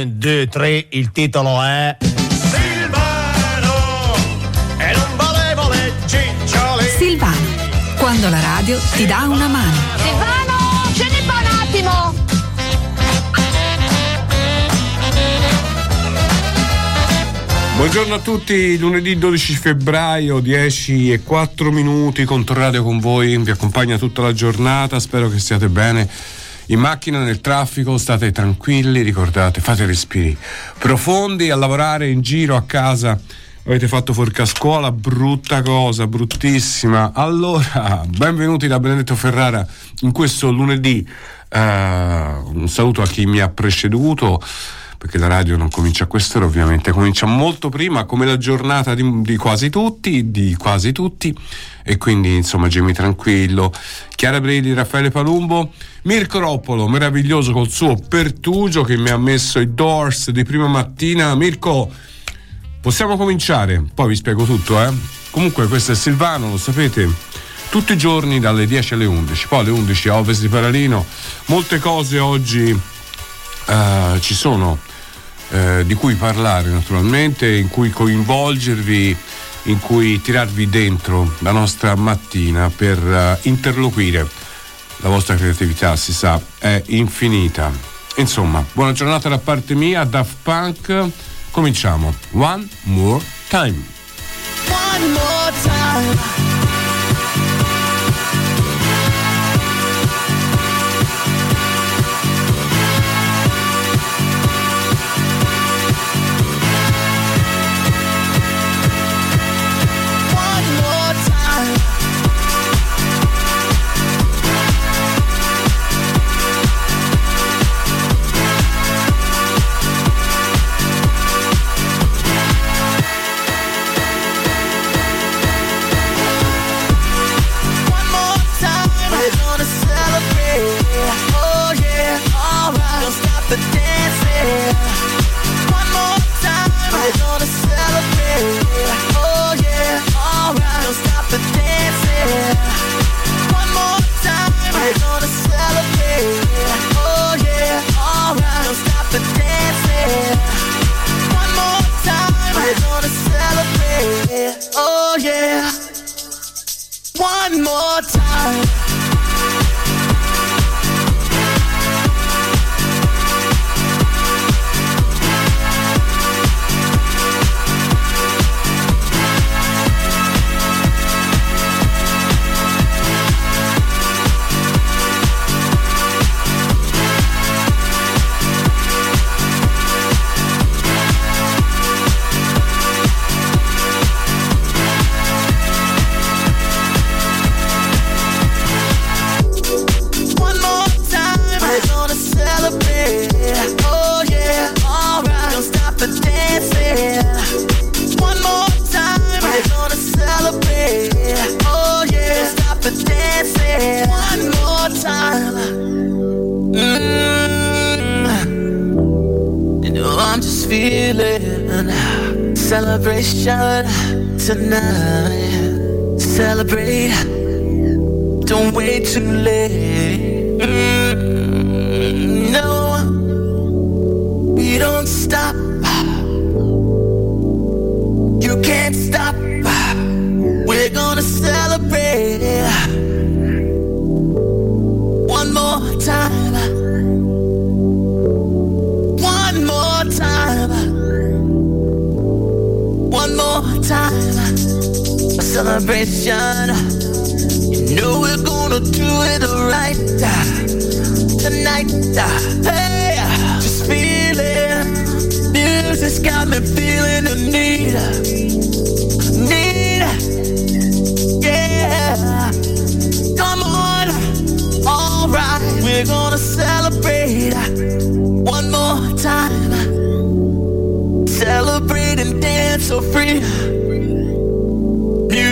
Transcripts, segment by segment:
2, 3, il titolo è Silvano e non volevo le cicciole Silvano, quando la radio ti dà una mano. Silvano, scendi qua un attimo. Buongiorno a tutti, lunedì 12 febbraio, 10 e 4 minuti, Controradio con voi, vi accompagna tutta la giornata, spero che stiate bene in macchina, nel traffico, state tranquilli, ricordate, fate respiri profondi, a lavorare in giro, a casa. Avete fatto forca a scuola, brutta cosa, bruttissima. Allora, benvenuti da Benedetto Ferrara in questo lunedì. Uh, un saluto a chi mi ha preceduto perché la radio non comincia a quest'ora ovviamente, comincia molto prima come la giornata di, di quasi tutti, di quasi tutti e quindi insomma Gemmi Tranquillo, Chiara Bredi, Raffaele Palumbo, Mirko Roppolo, meraviglioso col suo pertugio che mi ha messo i doors di prima mattina. Mirko, possiamo cominciare? Poi vi spiego tutto, eh? Comunque questo è Silvano, lo sapete, tutti i giorni dalle 10 alle 11, poi alle 11 a Ovest di Paralino, molte cose oggi uh, ci sono eh, di cui parlare naturalmente, in cui coinvolgervi, in cui tirarvi dentro la nostra mattina per uh, interloquire. La vostra creatività, si sa, è infinita. Insomma, buona giornata da parte mia, Daft Punk. Cominciamo. One more time. One more time. celebrate. Don't wait too late. Mm, no, we don't stop. You can't stop. We're gonna celebrate. celebration. You know we're gonna do it right tonight. Hey, just feeling. Music's got me feeling the need. Need. Yeah. Come on. Alright, we're gonna celebrate one more time. Celebrate and dance so free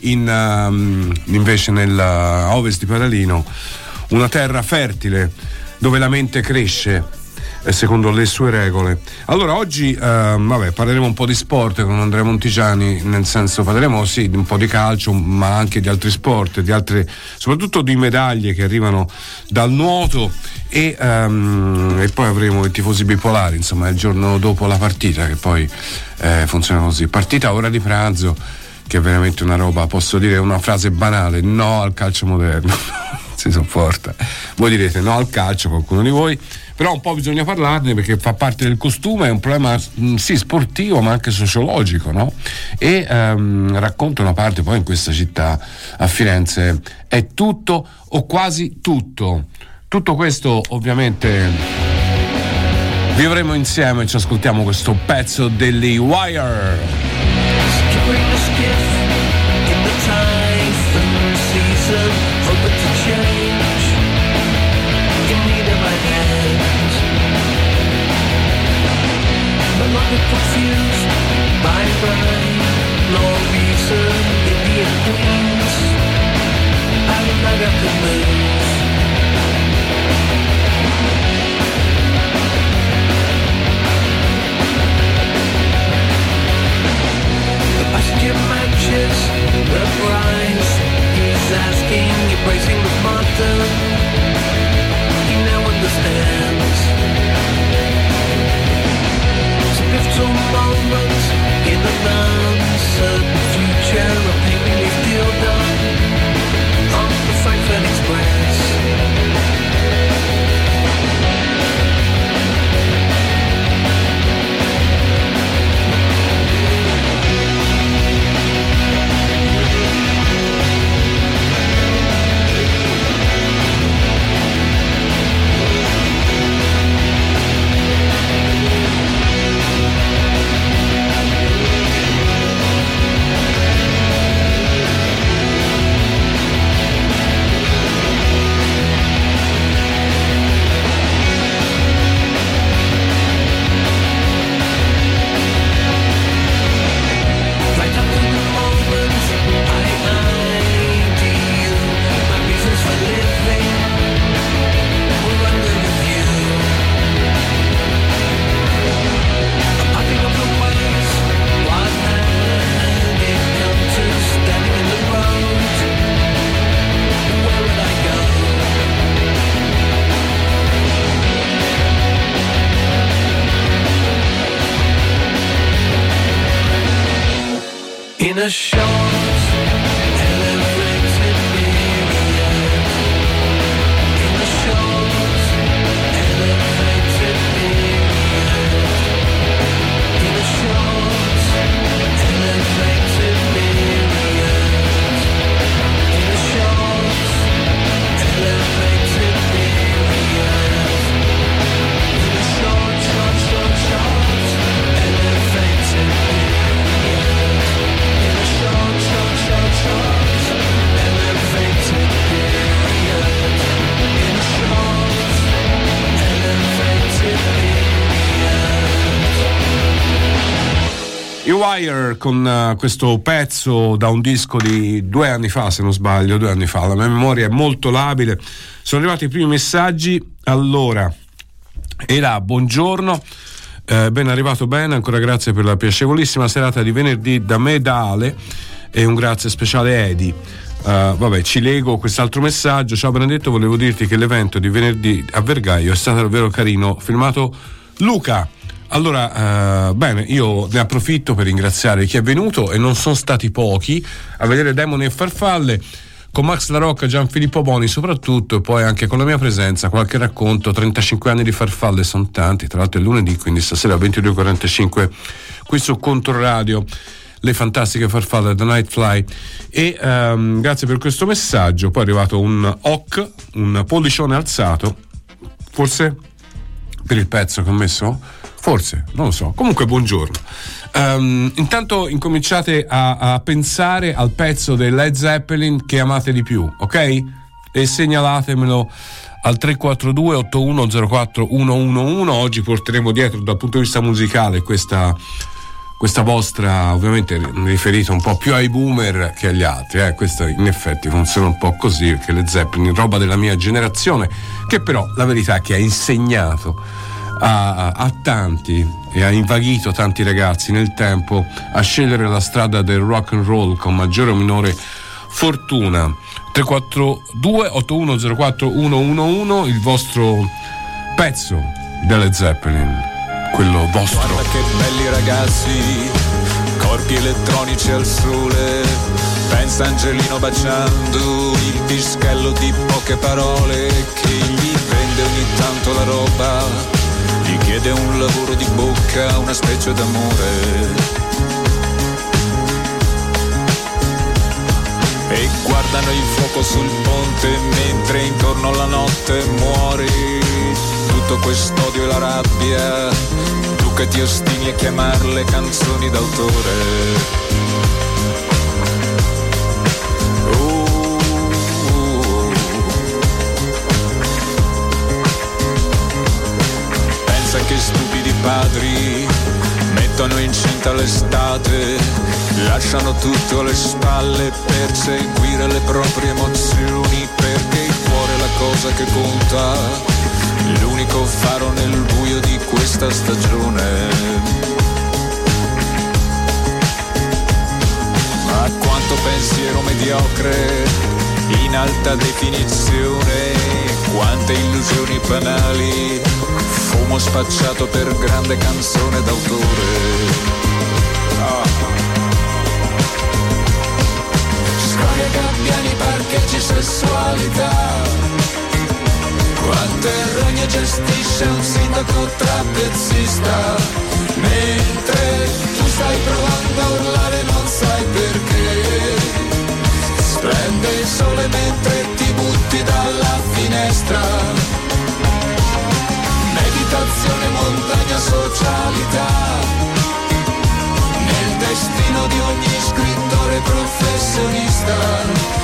in, um, invece nell'ovest di Paralino, una terra fertile dove la mente cresce eh, secondo le sue regole. Allora oggi ehm, vabbè, parleremo un po' di sport con Andrea Montigiani, nel senso parleremo sì un po' di calcio, ma anche di altri sport, di altre, soprattutto di medaglie che arrivano dal nuoto e, ehm, e poi avremo i tifosi bipolari, insomma, il giorno dopo la partita che poi eh, funziona così. Partita ora di pranzo che è veramente una roba, posso dire una frase banale, no al calcio moderno. si sopporta. Voi direte no al calcio, qualcuno di voi, però un po' bisogna parlarne perché fa parte del costume, è un problema mh, sì sportivo ma anche sociologico, no? E ehm, racconta una parte poi in questa città, a Firenze, è tutto o quasi tutto. Tutto questo ovviamente vi avremo insieme, ci ascoltiamo questo pezzo degli Wire. Waiting with my Wire con eh, questo pezzo da un disco di due anni fa, se non sbaglio, due anni fa. La mia memoria è molto labile. Sono arrivati i primi messaggi. Allora, era buongiorno. Eh, ben arrivato bene, ancora grazie per la piacevolissima serata di venerdì da me da Ale e un grazie speciale a Edi. Eh, vabbè, ci leggo quest'altro messaggio. Ciao Benedetto, volevo dirti che l'evento di venerdì a Vergaio è stato davvero carino. Filmato Luca. Allora, eh, bene, io ne approfitto per ringraziare chi è venuto e non sono stati pochi a vedere Demoni e Farfalle con Max La Rocca, Gianfilippo Boni soprattutto e poi anche con la mia presenza qualche racconto, 35 anni di farfalle sono tanti, tra l'altro è lunedì, quindi stasera 22.45 qui su Controradio le fantastiche farfalle da Nightfly e um, grazie per questo messaggio. Poi è arrivato un hoc un pollicione alzato forse per il pezzo che ho messo forse non lo so. Comunque buongiorno. Um, intanto incominciate a, a pensare al pezzo del Led Zeppelin che amate di più ok? E segnalatemelo al 342 8104 111 oggi porteremo dietro dal punto di vista musicale questa questa vostra, ovviamente riferita un po' più ai boomer che agli altri, eh? questo in effetti funziona un po' così, perché le Zeppelin, roba della mia generazione, che però la verità è che ha insegnato a, a tanti e ha invaghito tanti ragazzi nel tempo a scegliere la strada del rock and roll con maggiore o minore fortuna. 342 8104 111 il vostro pezzo delle Zeppelin quello vostro. Guarda che belli ragazzi, corpi elettronici al sole. Pensa Angelino baciando il dischello di poche parole che gli vende ogni tanto la roba. Gli chiede un lavoro di bocca, una specie d'amore. E guardano il fuoco sul ponte mentre intorno alla notte muore tutto quest'odio e la rabbia, tu che ti ostini a chiamarle canzoni d'autore. Padri mettono incinta l'estate, lasciano tutto alle spalle per seguire le proprie emozioni, perché il cuore è la cosa che conta l'unico faro nel buio di questa stagione. Ma quanto pensiero mediocre in alta definizione, quante illusioni banali, fumo spacciato per grande canzone d'autore. Ah. Storie, gabbiani, parcheggi, sessualità quante rogne gestisce un sindaco trapezista Mentre tu stai provando a urlare non sai perché Splende il sole mentre ti butti dalla finestra socialità. Nel destino di ogni scrittore professionista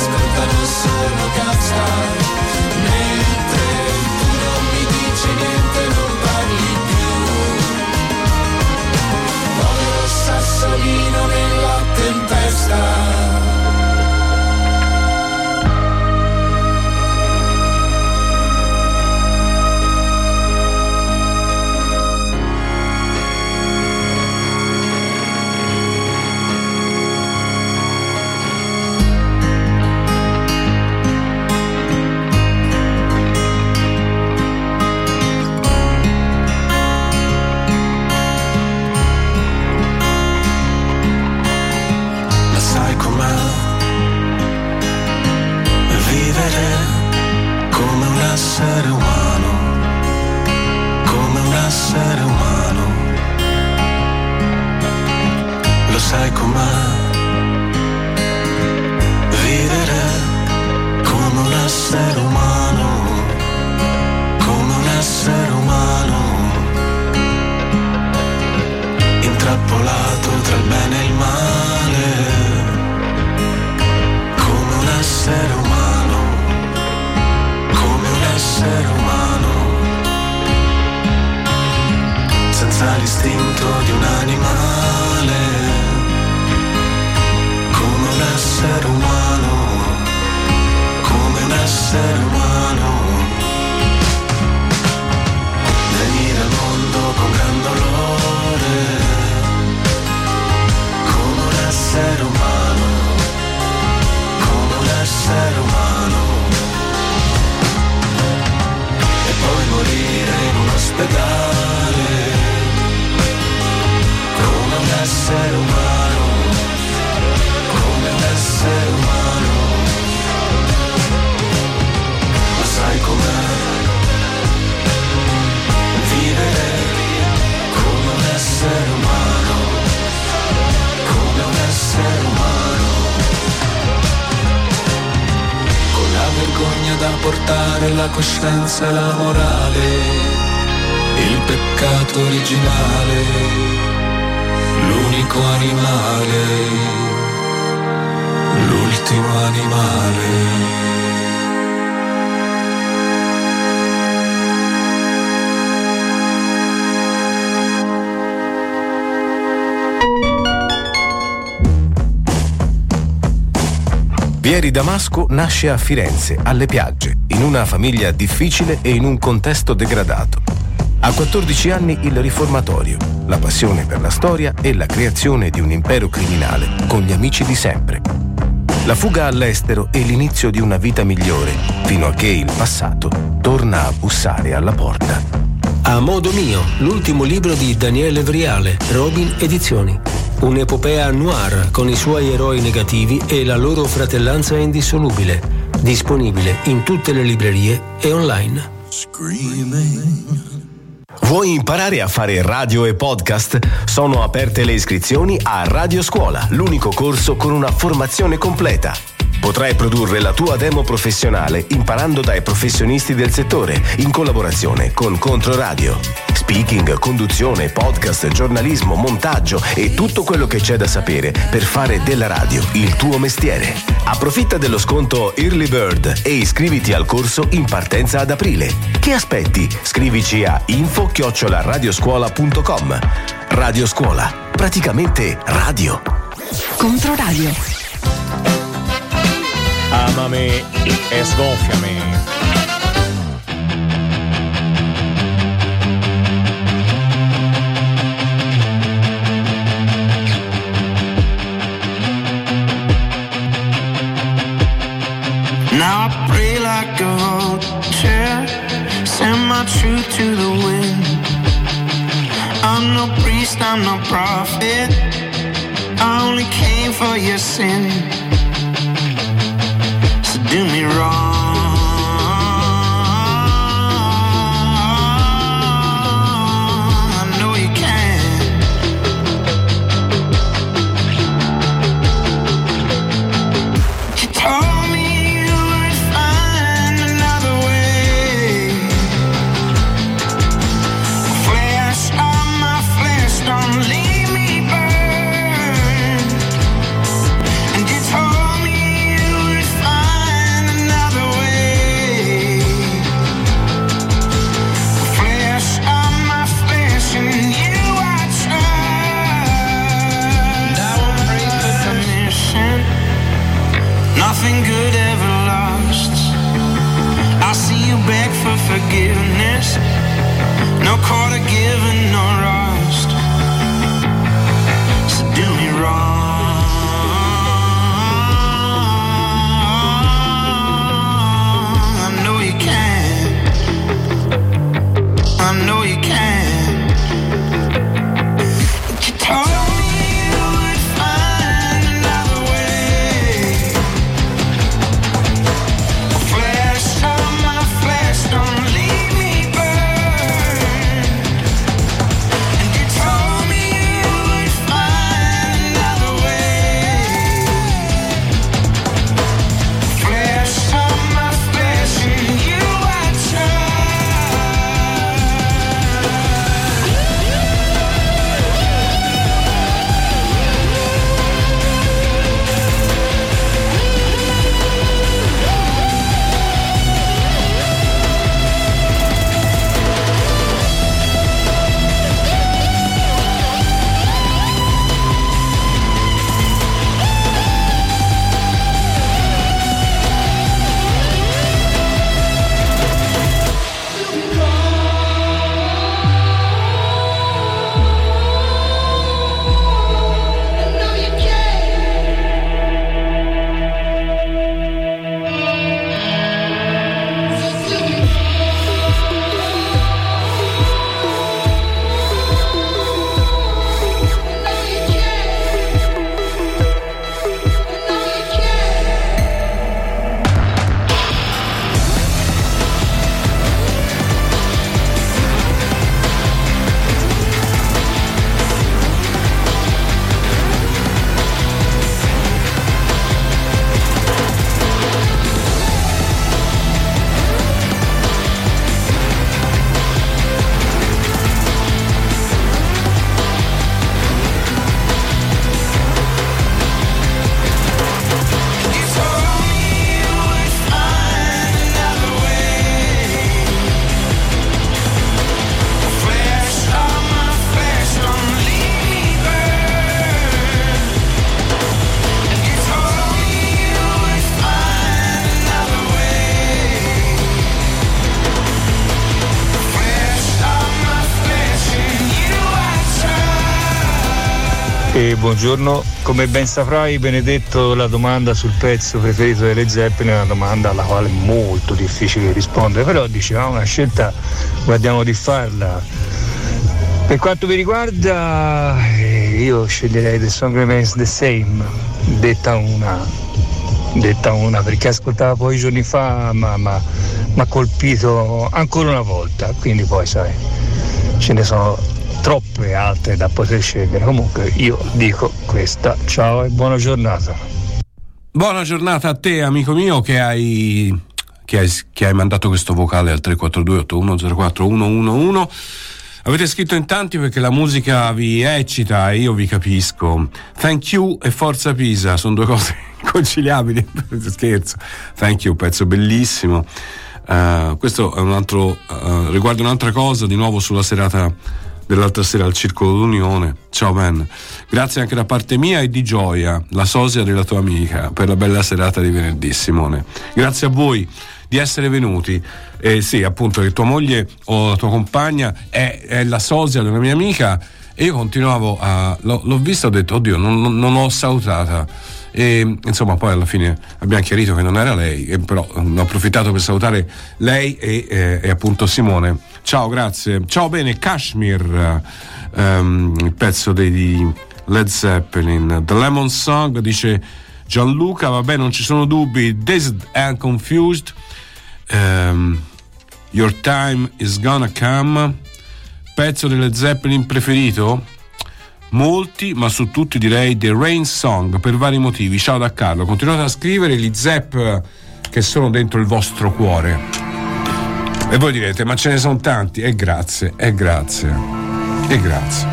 ascoltano solo cazza Mentre tu non mi dici niente, non parli più. Povero sassolino nella tempesta portare la Pieri Damasco nasce a Firenze, alle Piagge, in una famiglia difficile e in un contesto degradato. A 14 anni il riformatorio, la passione per la storia e la creazione di un impero criminale con gli amici di sempre. La fuga all'estero e l'inizio di una vita migliore, fino a che il passato torna a bussare alla porta. A modo mio, l'ultimo libro di Daniele Vriale, Robin Edizioni. Un'epopea noir con i suoi eroi negativi e la loro fratellanza indissolubile. Disponibile in tutte le librerie e online. Vuoi imparare a fare radio e podcast? Sono aperte le iscrizioni a Radio Scuola, l'unico corso con una formazione completa. Potrai produrre la tua demo professionale imparando dai professionisti del settore in collaborazione con Controradio. Speaking, conduzione, podcast, giornalismo, montaggio e tutto quello che c'è da sapere per fare della radio il tuo mestiere. Approfitta dello sconto Early Bird e iscriviti al corso in partenza ad aprile. Che aspetti? Scrivici a info-radioscuola.com. Radio Scuola, praticamente radio. Controradio. Amami e sgonfiami. A vulture, send my truth to the wind. I'm no priest, I'm no prophet. I only came for your sin. So do me wrong. Buongiorno, come ben saprai Benedetto la domanda sul pezzo preferito delle Zeppelin è una domanda alla quale è molto difficile rispondere, però dicevamo una scelta guardiamo di farla. Per quanto mi riguarda eh, io sceglierei The Song Remains the Same, detta una, detta una perché ascoltava poi giorni fa ma mi ha colpito ancora una volta, quindi poi sai, ce ne sono troppe altre da poter scegliere. Comunque io dico questa. Ciao e buona giornata. Buona giornata a te, amico mio, che hai, che hai, che hai mandato questo vocale al 342 8104 111. Avete scritto in tanti perché la musica vi eccita e io vi capisco. Thank you e Forza Pisa sono due cose inconciliabili. Scherzo. Thank you, pezzo bellissimo. Uh, questo è un altro, uh, riguarda un'altra cosa, di nuovo sulla serata dell'altra sera al Circolo d'Unione. Ciao Ben. Grazie anche da parte mia e di Gioia, la sosia della tua amica, per la bella serata di venerdì, Simone. Grazie a voi di essere venuti. Eh, sì, appunto, che tua moglie o la tua compagna è, è la sosia della mia amica e io continuavo a... l'ho, l'ho vista ho detto, oddio, non, non, l'ho salutata. E insomma, poi alla fine abbiamo chiarito che non era lei, però mm, ho approfittato per salutare lei e, e, e appunto Simone. Ciao, grazie. Ciao, bene, Kashmir, um, il pezzo dei Led Zeppelin. The Lemon Song dice Gianluca, vabbè, non ci sono dubbi. Dazed and Confused. Um, Your Time is Gonna Come. Pezzo delle Zeppelin preferito? Molti, ma su tutti direi The Rain Song per vari motivi. Ciao da Carlo, continuate a scrivere gli Zepp che sono dentro il vostro cuore. E voi direte, ma ce ne sono tanti? E grazie, e grazie, e grazie.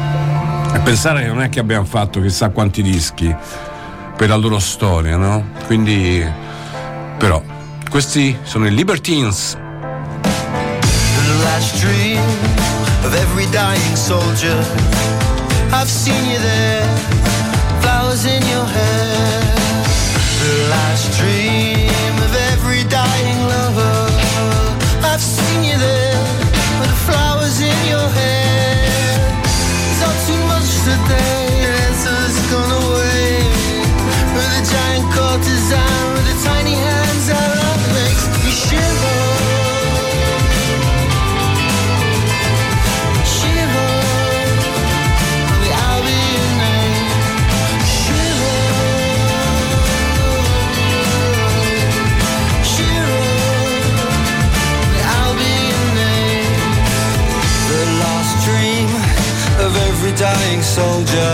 E pensare che non è che abbiamo fatto chissà quanti dischi per la loro storia, no? Quindi, però, questi sono i Libertines. The last dream of every dying soldier I've seen you there, flowers in your hair. The last dream of every dying lover. I've seen dying soldier.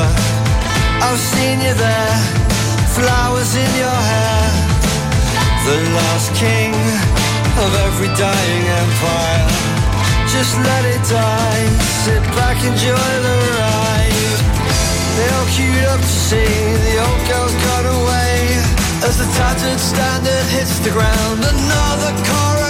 I've seen you there, flowers in your hair. The last king of every dying empire. Just let it die, sit back, enjoy the ride. They all queued up to see the old girls got away. As the tattered standard hits the ground, another coronation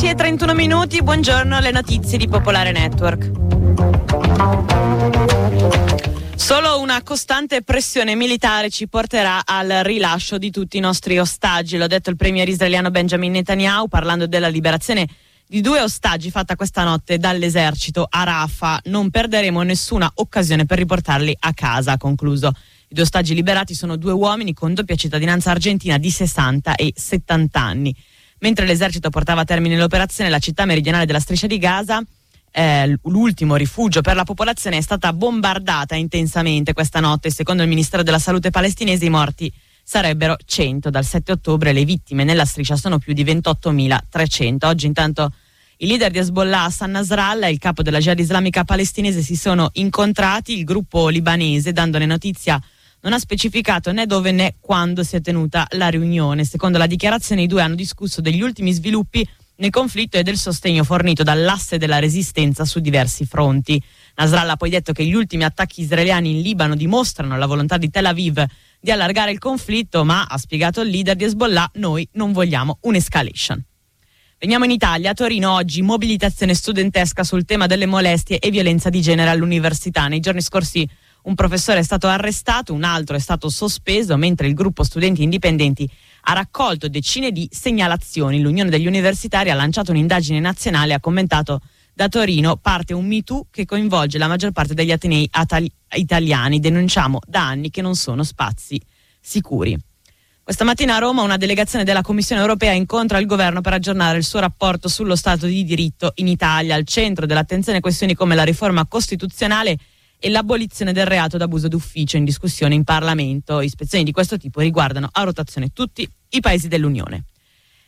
10 e 31 minuti, buongiorno alle notizie di Popolare Network. Solo una costante pressione militare ci porterà al rilascio di tutti i nostri ostaggi, l'ha detto il premier israeliano Benjamin Netanyahu parlando della liberazione di due ostaggi fatta questa notte dall'esercito a Rafah. Non perderemo nessuna occasione per riportarli a casa, ha concluso. I due ostaggi liberati sono due uomini con doppia cittadinanza argentina di 60 e 70 anni. Mentre l'esercito portava a termine l'operazione, la città meridionale della striscia di Gaza, eh, l'ultimo rifugio per la popolazione, è stata bombardata intensamente questa notte. Secondo il Ministero della Salute palestinese i morti sarebbero 100. Dal 7 ottobre le vittime nella striscia sono più di 28.300. Oggi intanto i leader di Hezbollah, Hassan Nasrallah e il capo della jihad islamica palestinese si sono incontrati. Il gruppo libanese, dandone notizia non ha specificato né dove né quando si è tenuta la riunione. Secondo la dichiarazione i due hanno discusso degli ultimi sviluppi nel conflitto e del sostegno fornito dall'asse della resistenza su diversi fronti. Nasrallah ha poi detto che gli ultimi attacchi israeliani in Libano dimostrano la volontà di Tel Aviv di allargare il conflitto, ma ha spiegato il leader di Hezbollah, noi non vogliamo un'escalation. Veniamo in Italia, a Torino oggi mobilitazione studentesca sul tema delle molestie e violenza di genere all'università. Nei giorni scorsi un professore è stato arrestato, un altro è stato sospeso, mentre il gruppo studenti indipendenti ha raccolto decine di segnalazioni. L'Unione degli Universitari ha lanciato un'indagine nazionale e ha commentato da Torino parte un MeToo che coinvolge la maggior parte degli atenei atali- italiani. Denunciamo da anni che non sono spazi sicuri. Questa mattina a Roma una delegazione della Commissione europea incontra il governo per aggiornare il suo rapporto sullo Stato di diritto in Italia. Al centro dell'attenzione questioni come la riforma costituzionale e l'abolizione del reato d'abuso d'ufficio in discussione in Parlamento. Ispezioni di questo tipo riguardano a rotazione tutti i paesi dell'Unione.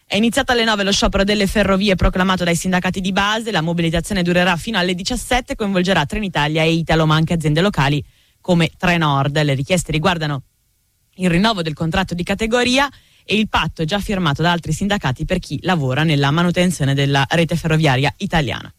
È iniziato alle 9 lo sciopero delle ferrovie proclamato dai sindacati di base, la mobilitazione durerà fino alle 17 e coinvolgerà Trenitalia e Italo, ma anche aziende locali come Trenord. Le richieste riguardano il rinnovo del contratto di categoria e il patto già firmato da altri sindacati per chi lavora nella manutenzione della rete ferroviaria italiana.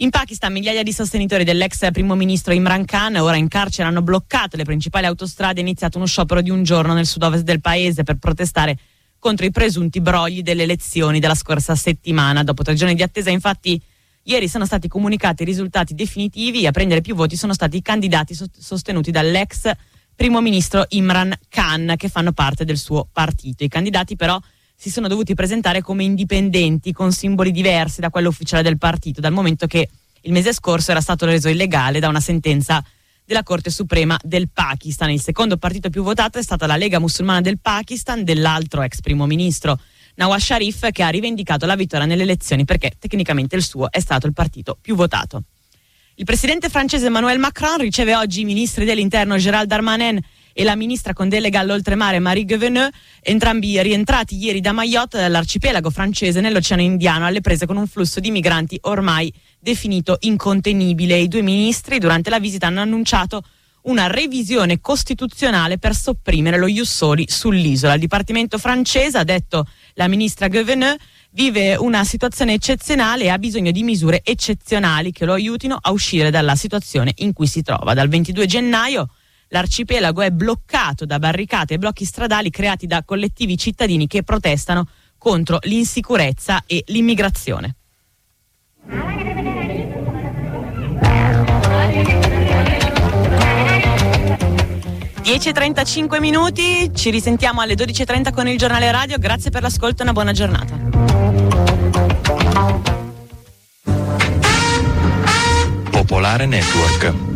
In Pakistan migliaia di sostenitori dell'ex primo ministro Imran Khan, ora in carcere, hanno bloccato le principali autostrade e iniziato uno sciopero di un giorno nel sud-ovest del paese per protestare contro i presunti brogli delle elezioni della scorsa settimana. Dopo tre giorni di attesa, infatti, ieri sono stati comunicati i risultati definitivi a prendere più voti sono stati i candidati sostenuti dall'ex primo ministro Imran Khan, che fanno parte del suo partito. I candidati però si sono dovuti presentare come indipendenti con simboli diversi da quello ufficiale del partito, dal momento che il mese scorso era stato reso illegale da una sentenza della Corte Suprema del Pakistan. Il secondo partito più votato è stata la Lega Musulmana del Pakistan, dell'altro ex primo ministro Nawaz Sharif, che ha rivendicato la vittoria nelle elezioni perché tecnicamente il suo è stato il partito più votato. Il presidente francese Emmanuel Macron riceve oggi i ministri dell'interno Gérald Darmanin e la ministra con delega all'oltremare Marie Gueveneux, entrambi rientrati ieri da Mayotte dall'arcipelago francese nell'Oceano Indiano alle prese con un flusso di migranti ormai definito incontenibile. I due ministri durante la visita hanno annunciato una revisione costituzionale per sopprimere lo Jussoli sull'isola. Il Dipartimento francese, ha detto la ministra Gueveneux, vive una situazione eccezionale e ha bisogno di misure eccezionali che lo aiutino a uscire dalla situazione in cui si trova. Dal 22 gennaio l'arcipelago è bloccato da barricate e blocchi stradali creati da collettivi cittadini che protestano contro l'insicurezza e l'immigrazione. «10.35 minuti, ci risentiamo alle 12.30 con il giornale radio, grazie per l'ascolto e una buona giornata. Popolare Network.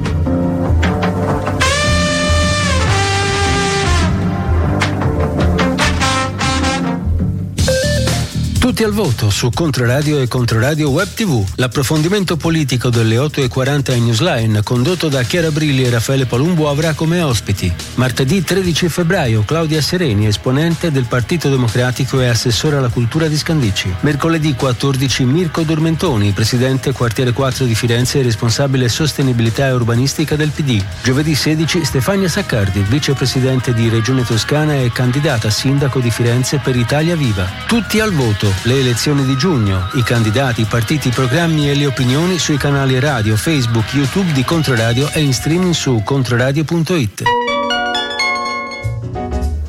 Tutti al voto su Controradio e Controradio Web TV. L'approfondimento politico delle 8.40 in Newsline, condotto da Chiara Brilli e Raffaele Palumbo, avrà come ospiti. Martedì 13 febbraio Claudia Sereni, esponente del Partito Democratico e assessore alla cultura di Scandicci. Mercoledì 14 Mirko Dormentoni, presidente quartiere 4 di Firenze e responsabile sostenibilità e urbanistica del PD. Giovedì 16 Stefania Saccardi, vicepresidente di Regione Toscana e candidata sindaco di Firenze per Italia Viva. Tutti al voto fondo, le elezioni di giugno, i candidati, i partiti, i programmi e le opinioni sui canali radio, Facebook, YouTube di Controradio e in streaming su controradio.it.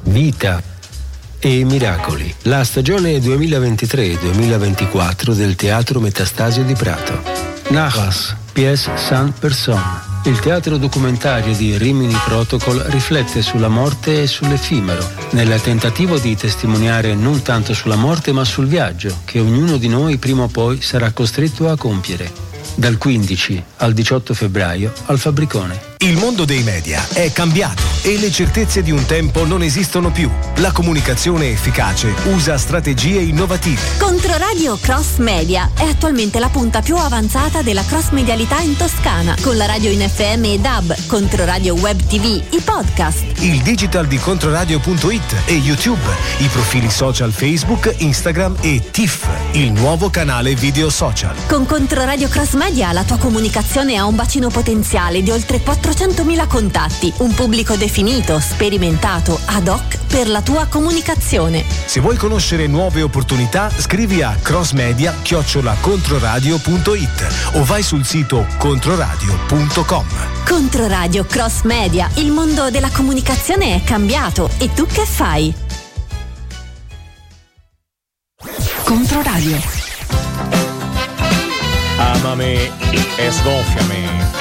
Vita e miracoli. La stagione 2023-2024 del Teatro Metastasio di Prato. Nachas, pièce sans personne. Il teatro documentario di Rimini Protocol riflette sulla morte e sull'effimero, nel tentativo di testimoniare non tanto sulla morte ma sul viaggio che ognuno di noi prima o poi sarà costretto a compiere. Dal 15 al 18 febbraio al Fabbricone. Il mondo dei media è cambiato e le certezze di un tempo non esistono più. La comunicazione efficace usa strategie innovative. Controradio Cross Media è attualmente la punta più avanzata della cross medialità in Toscana, con la radio in FM e DAB, Controradio Web TV, i podcast. Il digital di controradio.it e YouTube, i profili social Facebook, Instagram e TIFF, il nuovo canale video social. Con Controradio Cross Media la tua comunicazione ha un bacino potenziale di oltre 400.000 contatti, un pubblico definito, sperimentato, ad hoc per la tua comunicazione. Se vuoi conoscere nuove opportunità, scrivi a crossmedia-controradio.it o vai sul sito controradio.com. Controradio Cross Media, il mondo della comunicazione è cambiato e tu che fai? Controradio. Amami e sgonfiami.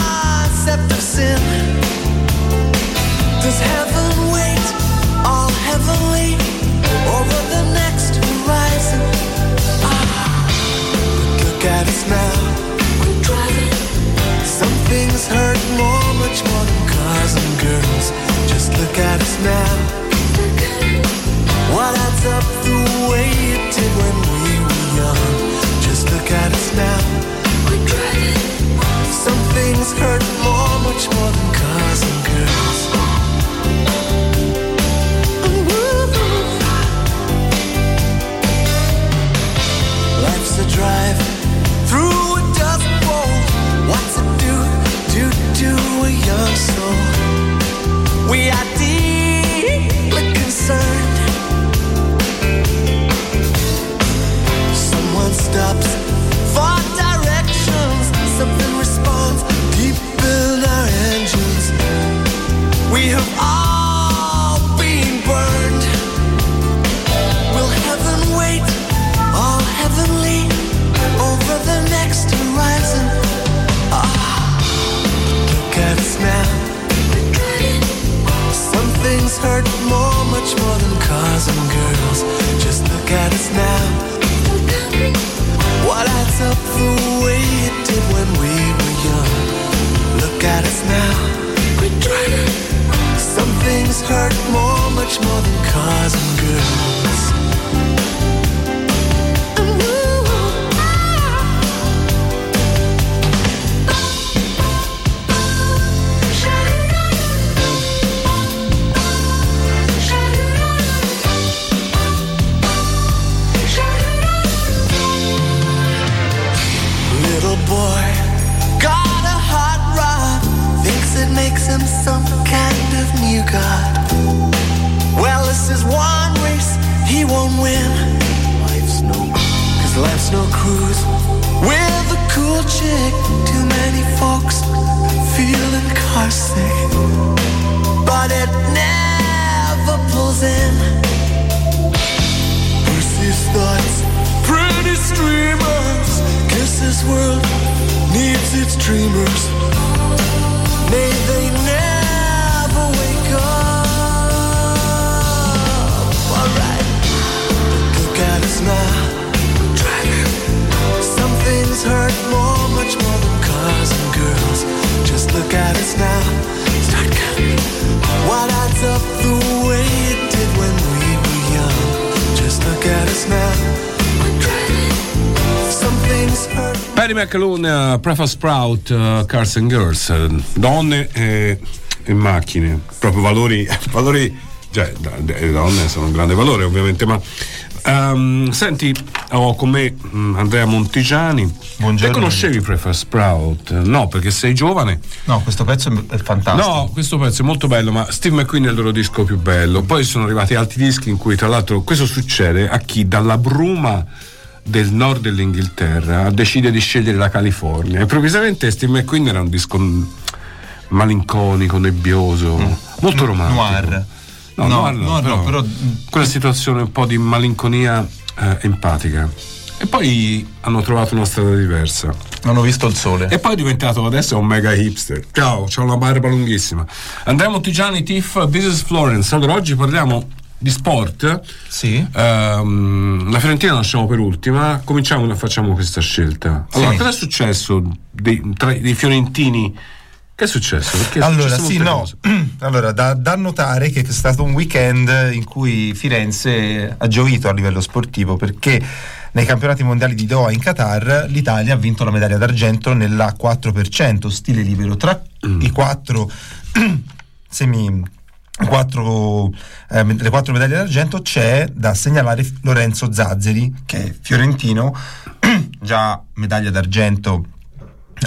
now. Why well, that's up the way it did when hurt. Perry McAloon, uh, Preface Sprout, uh, Cars and Girls, uh, donne e, e macchine, proprio valori, valori, cioè le donne sono un grande valore ovviamente, ma ehm, senti, ho con me mm, Andrea Montigiani, Buongiorno. te conoscevi Preface Sprout? No, perché sei giovane. No, questo pezzo è fantastico. No, questo pezzo è molto bello, ma Steve McQueen è il loro disco più bello. Poi sono arrivati altri dischi in cui, tra l'altro, questo succede a chi dalla bruma del nord dell'Inghilterra decide di scegliere la California. E improvvisamente Steve McQueen era un disco mm, malinconico, nebbioso, molto romantico. Noir. No, No, noir no, noir no, però, però- quella situazione un po' di malinconia eh, empatica. E poi hanno trovato una strada diversa. Hanno visto il sole. E poi è diventato adesso un mega hipster. Ciao, c'ha una barba lunghissima. Andrea Montigiani, Tiff, This is Florence. Allora, oggi parliamo di sport. Sì. Ehm, la Fiorentina la lasciamo per ultima. Cominciamo e facciamo questa scelta. Allora, Sì. cosa è successo dei, tra, dei fiorentini? Che è successo? Perché è Allora, successo sì, no. Allora, da, da notare che è stato un weekend in cui Firenze ha gioito a livello sportivo perché nei campionati mondiali di Doha in Qatar l'Italia ha vinto la medaglia d'argento nella 4% stile libero. Tra Mm. i quattro semi quattro, eh, le quattro medaglie d'argento c'è da segnalare Lorenzo Zazzeri che è fiorentino già medaglia d'argento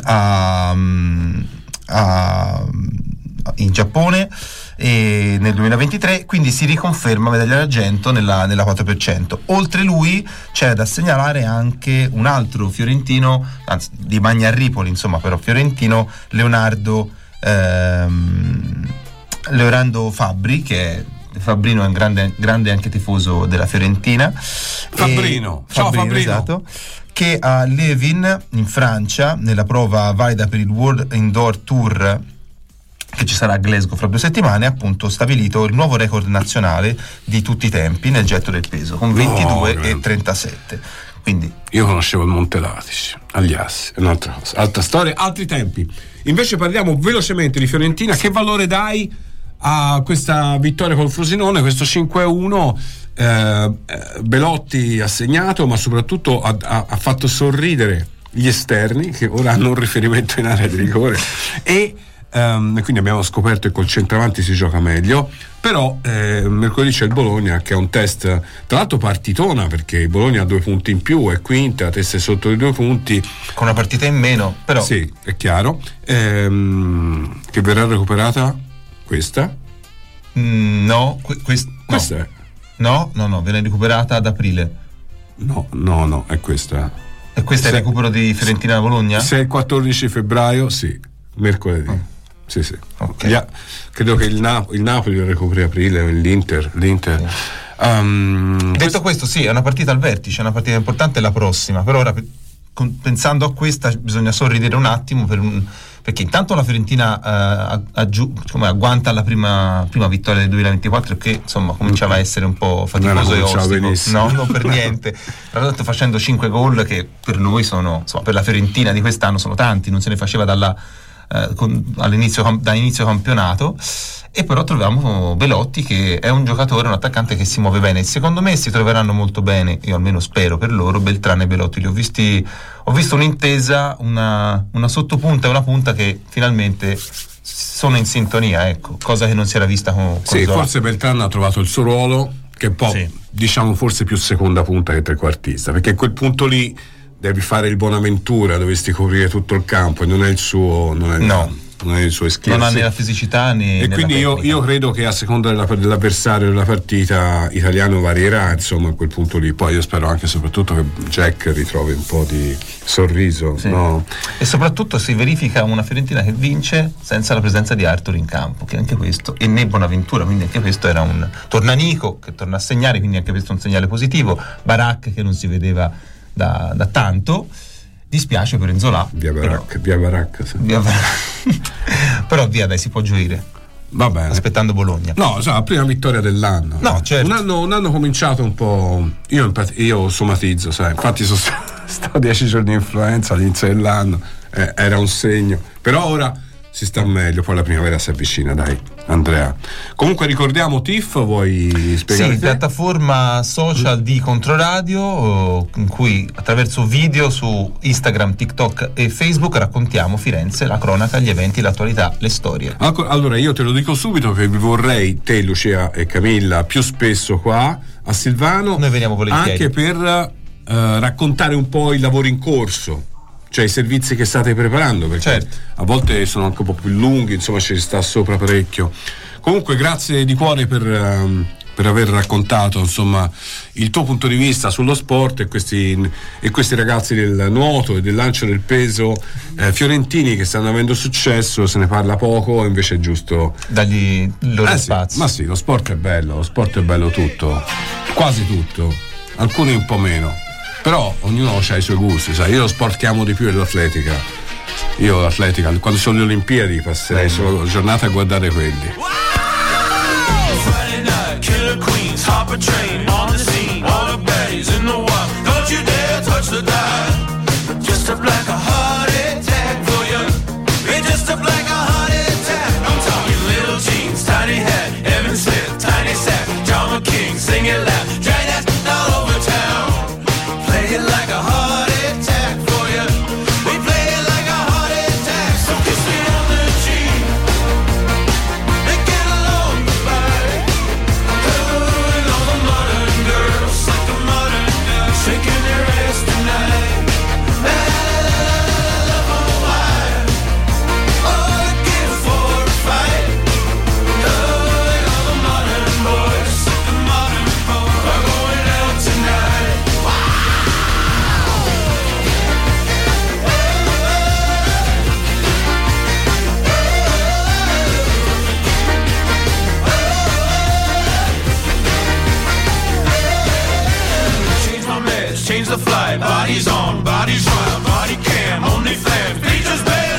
a, mm, a- in Giappone e nel 2023 quindi si riconferma medaglia d'argento nella, nella 4% oltre lui c'è da segnalare anche un altro fiorentino anzi di Magnarripoli insomma però fiorentino Leonardo ehm, Leonardo Fabbri che Fabrino è un grande, grande anche tifoso della Fiorentina Fabrino. Ciao, Fabrino. esatto che a Levin in Francia nella prova valida per il World Indoor Tour che ci sarà a Glasgow fra due settimane ha appunto stabilito il nuovo record nazionale di tutti i tempi nel getto del peso con 22 e grande. 37 quindi Io conoscevo il Monte Latici, agli Assi, è un'altra cosa, altra storia, altri tempi. Invece parliamo velocemente di Fiorentina. Che valore dai a questa vittoria col Frosinone, questo 5-1? Eh, eh, Belotti ha segnato, ma soprattutto ha, ha- ha fatto sorridere gli esterni che ora hanno un riferimento in area di rigore e ehm, quindi abbiamo scoperto che col centravanti si gioca meglio. Però eh, mercoledì c'è il Bologna che ha un test tra l'altro partitona perché il Bologna ha due punti in più è quinta, testa è sotto di due punti. Con una partita in meno però. Sì, è chiaro. Ehm, che verrà recuperata questa? Mm, no que- quest- no. questa è. No no no viene recuperata ad aprile. No, no, no, è questa. E questo è il recupero di Fiorentina Bologna? se è il 14 febbraio sì, mercoledì. Sì sì. Gli- credo che il, Na- il Napoli lo recuperi a aprile l'Inter, l'Inter. Ehm, Detto questo, sì, è una partita al vertice, è una partita importante la prossima, però ora pensando a questa bisogna sorridere un attimo per un- perché intanto la Fiorentina eh, aggiu- come agguanta la prima, prima vittoria del 2024 che insomma cominciava a essere un po' faticoso e ostico. No, non per niente. Tra l'altro facendo 5 gol che per noi sono, insomma, per la Fiorentina di quest'anno sono tanti, non se ne faceva dalla, eh, con- da inizio campionato. E però troviamo Belotti che è un giocatore, un attaccante che si muove bene. Secondo me si troveranno molto bene, io almeno spero per loro, Beltrano e Belotti. Li ho visti, ho visto un'intesa, una, una sottopunta e una punta che finalmente sono in sintonia, ecco, cosa che non si era vista con, con Sì, Zola. forse Beltrán ha trovato il suo ruolo, che è un po' diciamo forse più seconda punta che trequartista, perché a quel punto lì devi fare il Bonaventura, dovresti coprire tutto il campo e non è il suo, non è, No. non è il suo skill. non ha né la fisicità né E quindi io, io credo che a seconda della- dell'avversario della partita italiano varierà, insomma, a quel punto lì. Poi io spero anche e soprattutto che Jack ritrovi un po' di sorriso. Sì. no? E soprattutto si verifica una Fiorentina che vince senza la presenza di Arthur in campo, che anche questo, e né Bonaventura, quindi anche questo era un tornanico che torna a segnare, quindi anche questo è un segnale positivo. Barak che non si vedeva da, da tanto. Dispiace per Enzola. Via Barak, via Barak. sì. Via Barak. però via dai, si può gioire. Va bene. Aspettando Bologna. No, cioè, la prima vittoria dell'anno. No, certo. Un anno, un anno cominciato un po'. Io, io somatizzo, sai. Infatti sono stato 10 giorni di influenza all'inizio dell'anno. eh, era un segno. Però ora si sta meglio, poi la primavera si avvicina, dai, Andrea. Comunque ricordiamo TIFF, vuoi spiegare? Sì, te? piattaforma social di Controradio eh, in cui attraverso video su Instagram, TikTok e Facebook raccontiamo Firenze, la cronaca, gli eventi, l'attualità, le storie. Allora, io te lo dico subito che vi vorrei, te, Lucia e Camilla, più spesso qua a Silvano. Noi veniamo volentieri. Anche per eh, raccontare un po' i lavori in corso. Cioè i servizi che state preparando, perché Certo. a volte sono anche un po' più lunghi, insomma ci sta sopra parecchio. Comunque grazie di cuore per, ehm, per aver raccontato insomma, il tuo punto di vista sullo sport e questi, e questi ragazzi del nuoto e del lancio del peso eh, fiorentini che stanno avendo successo, se ne parla poco, invece è giusto Dagli il loro eh sì, spazio. ma sì, lo sport è bello, lo sport è bello tutto, quasi tutto, alcuni un po' meno, però ognuno ha i suoi gusti, sai, io lo sport che amo di più è l'atletica. Io l'atletica, quando sono le Olimpiadi passerei solo giornata a guardare quelli. Friday night, killer queens, hop a train on the scene. All the baddies in the wild. Don't you dare touch the dial. Bodies on, bodies wild, body cam, only flames. Bleachers band,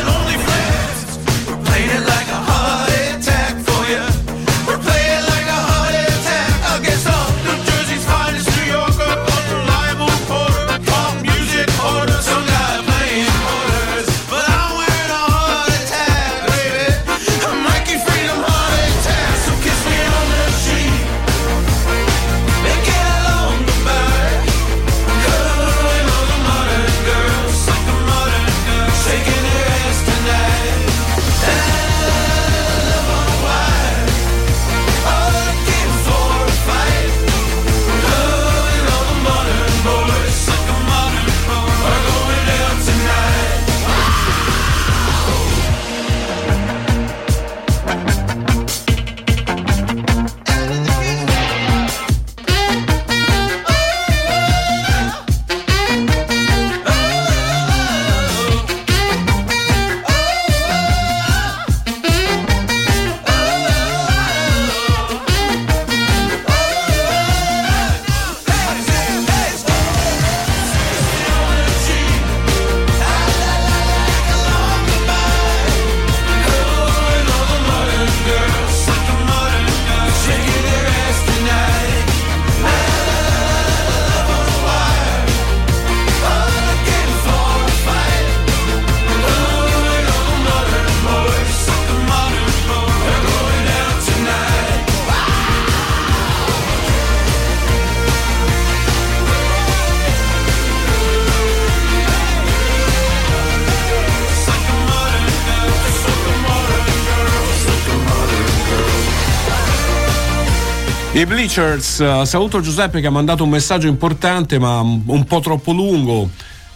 I Bleachers, eh, saluto Giuseppe che ha mandato un messaggio importante ma un po' troppo lungo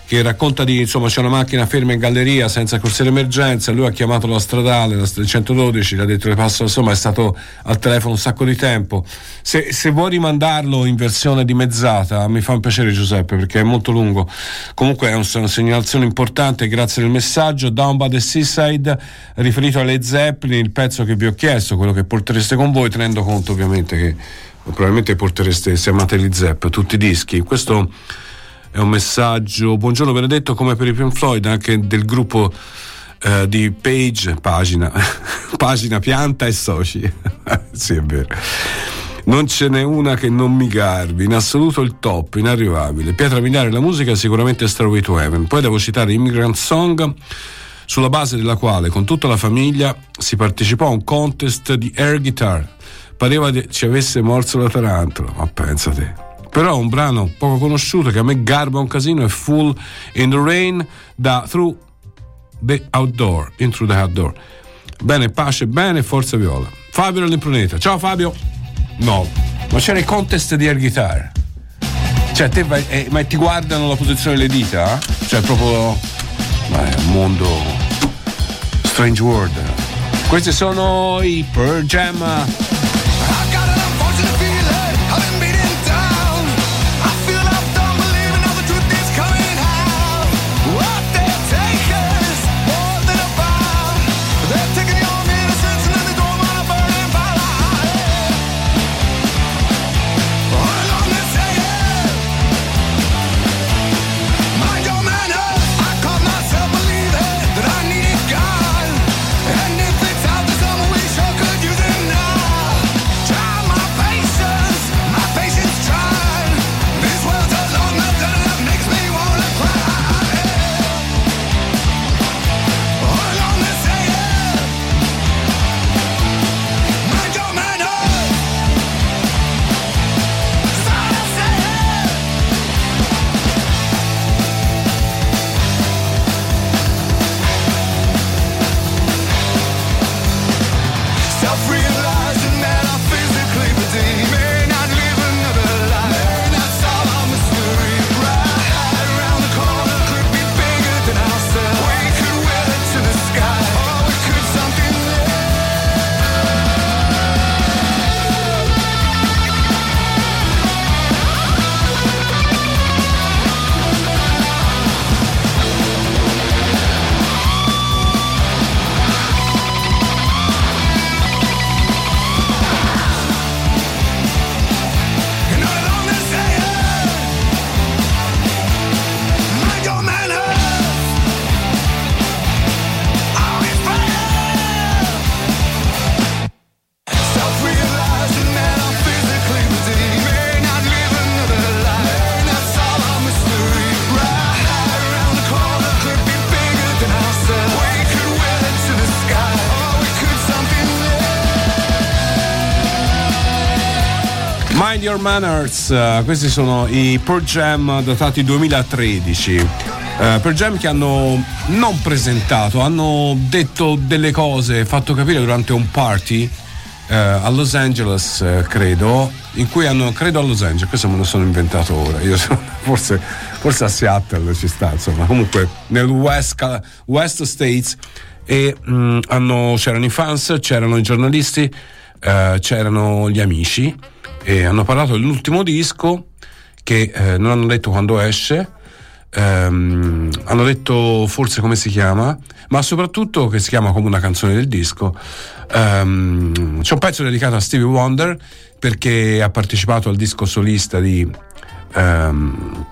che racconta di insomma c'è una macchina ferma in galleria senza corsia d'emergenza, lui ha chiamato la stradale, la st- 112, gli ha detto le passo, insomma è stato al telefono un sacco di tempo. Se, se vuoi rimandarlo in versione dimezzata mi fa un piacere Giuseppe perché è molto lungo. Comunque è un- una segnalazione importante, grazie del messaggio. Down by the Seaside, riferito alle Zeppelin, il pezzo che vi ho chiesto, quello che portereste con voi, tenendo conto ovviamente che probabilmente portereste, se amate gli Zepp, tutti i dischi. Questo è un messaggio, buongiorno Benedetto, come per i Pink Floyd, anche del gruppo eh, di Page, pagina, pagina Pianta e Soci. sì, è vero. Non ce n'è una che non mi garbi, in assoluto il top, inarrivabile. Pietra miliare la musica è sicuramente Starway to Heaven. Poi devo citare Immigrant Song, sulla base della quale con tutta la famiglia si partecipò a un contest di air guitar. Pareva ci avesse morso la tarantola, ma pensate. Però un brano poco conosciuto che a me garba un casino è Full in the Rain da Through the Outdoor, Into the Outdoor. Bene, pace, bene, forza viola. Fabio dell'impruneta. Ciao Fabio. No, ma c'era il contest di air guitar. Cioè, te vai, eh, ma ti guardano la posizione delle dita? eh? Cioè, proprio. Ma è un mondo. Strange world. Questi sono i Pearl Jam. Mind Your Manners, eh, questi sono i Pearl Jam datati 2013. Eh, Pearl Jam che hanno non presentato, hanno detto delle cose, fatto capire durante un party eh, a Los Angeles, eh, credo, in cui hanno, credo a Los Angeles, questo me lo sono inventato ora, io sono- forse, forse a Seattle ci sta, insomma, comunque nel West, West States e mh, hanno- c'erano i fans, c'erano i giornalisti, c'erano gli amici e hanno parlato dell'ultimo disco che eh, non hanno detto quando esce, ehm, hanno detto forse come si chiama, ma soprattutto che si chiama come una canzone del disco. Ehm, c'è un pezzo dedicato a Stevie Wonder perché ha partecipato al disco solista di, ehm,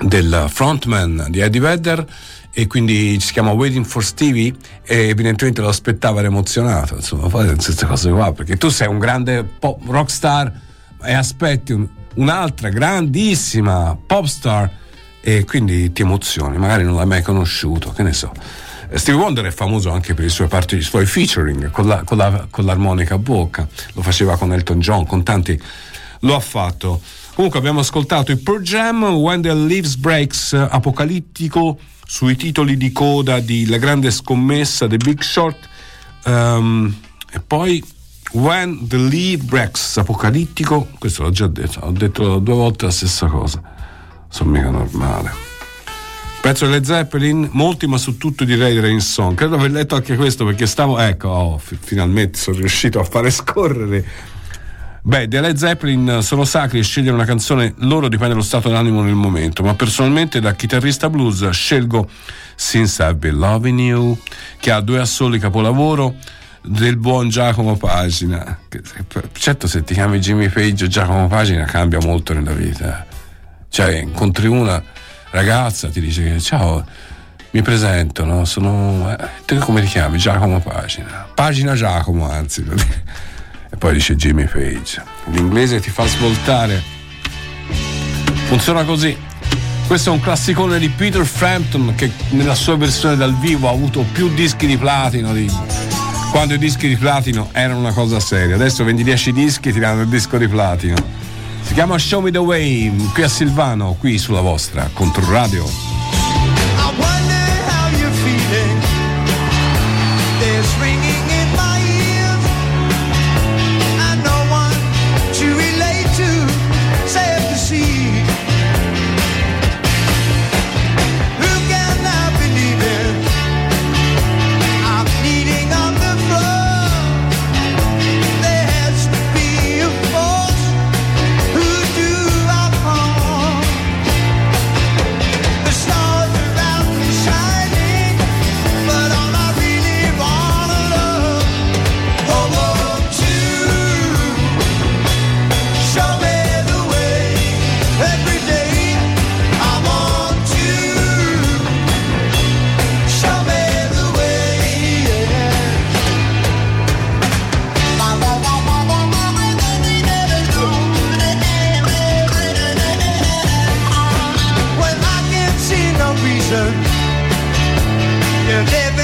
del frontman di Eddie Vedder e quindi si chiama Waiting for Stevie e evidentemente lo aspettava emozionato insomma fate queste cose qua perché tu sei un grande pop rock star e aspetti un- un'altra grandissima pop star e quindi ti emozioni magari non l'hai mai conosciuto che ne so. Eh, Stevie Wonder è famoso anche per i suoi, parti, i suoi featuring con, la- con la- con l'armonica a bocca lo faceva con Elton John con tanti. Lo ha fatto. Comunque abbiamo ascoltato i Pearl Jam When the Leaves Breaks apocalittico sui titoli di coda di La grande scommessa The Big Short Ehm, e poi When the Leaf Breaks apocalittico questo l'ho già detto ho detto due volte la stessa cosa sono mica normale. Pezzo delle Zeppelin molti ma su tutto direi Rain Song. Credo aver letto anche questo perché stavo ecco oh, fi- finalmente sono riuscito a fare scorrere. Beh, delle Zeppelin sono sacri e scegliere una canzone loro dipende dallo stato d'animo nel momento, ma personalmente da chitarrista blues scelgo Since I've Been Loving You, che ha due assoli capolavoro del buon Giacomo Pagina. Certo, se ti chiami Jimmy Page o Giacomo Pagina cambia molto nella vita. Cioè, incontri una ragazza, ti dice ciao, mi presento, no? Sono. eh, te come ti chiami? Giacomo Pagina. Pagina Giacomo, anzi. E poi dice Jimmy Page. L'inglese ti fa svoltare. Funziona così. Questo è un classicone di Peter Frampton che nella sua versione dal vivo ha avuto più dischi di platino di quando i dischi di platino erano una cosa seria. Adesso vendi 10 dischi e ti danno il disco di platino. Si chiama Show Me the Way, qui a Silvano, qui sulla vostra Controradio. I you're living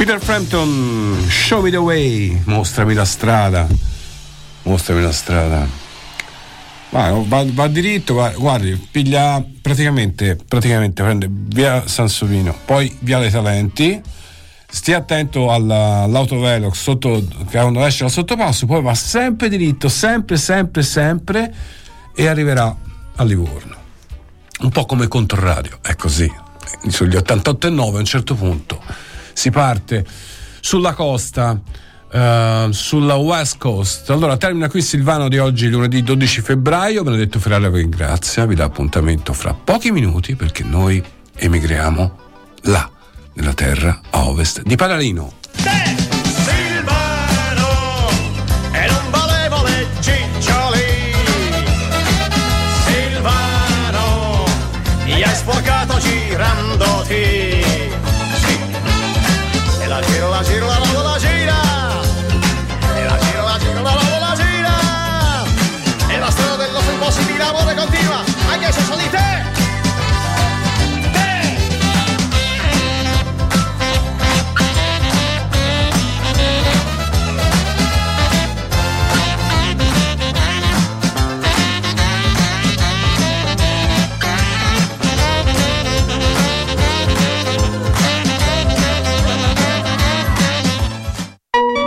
Peter Frampton, Show Me the Way, mostrami la strada. Mostrami la strada. Va, va, va diritto, va- guardi, piglia praticamente, praticamente prende via Sansovino, poi via Le Talenti, stia attento alla- all'autovelox sotto, quando esce dal sottopasso, poi va sempre diritto, sempre, sempre, sempre e arriverà a Livorno. Un po' come Controradio, è così. Sugli 88,9 a un certo punto si parte sulla costa, eh, sulla West Coast. Allora termina qui Silvano di oggi, lunedì 12 febbraio. Benedetto Ferrara vi ringrazia, vi dà appuntamento fra pochi minuti perché noi emigriamo là, nella terra a ovest di Palarino.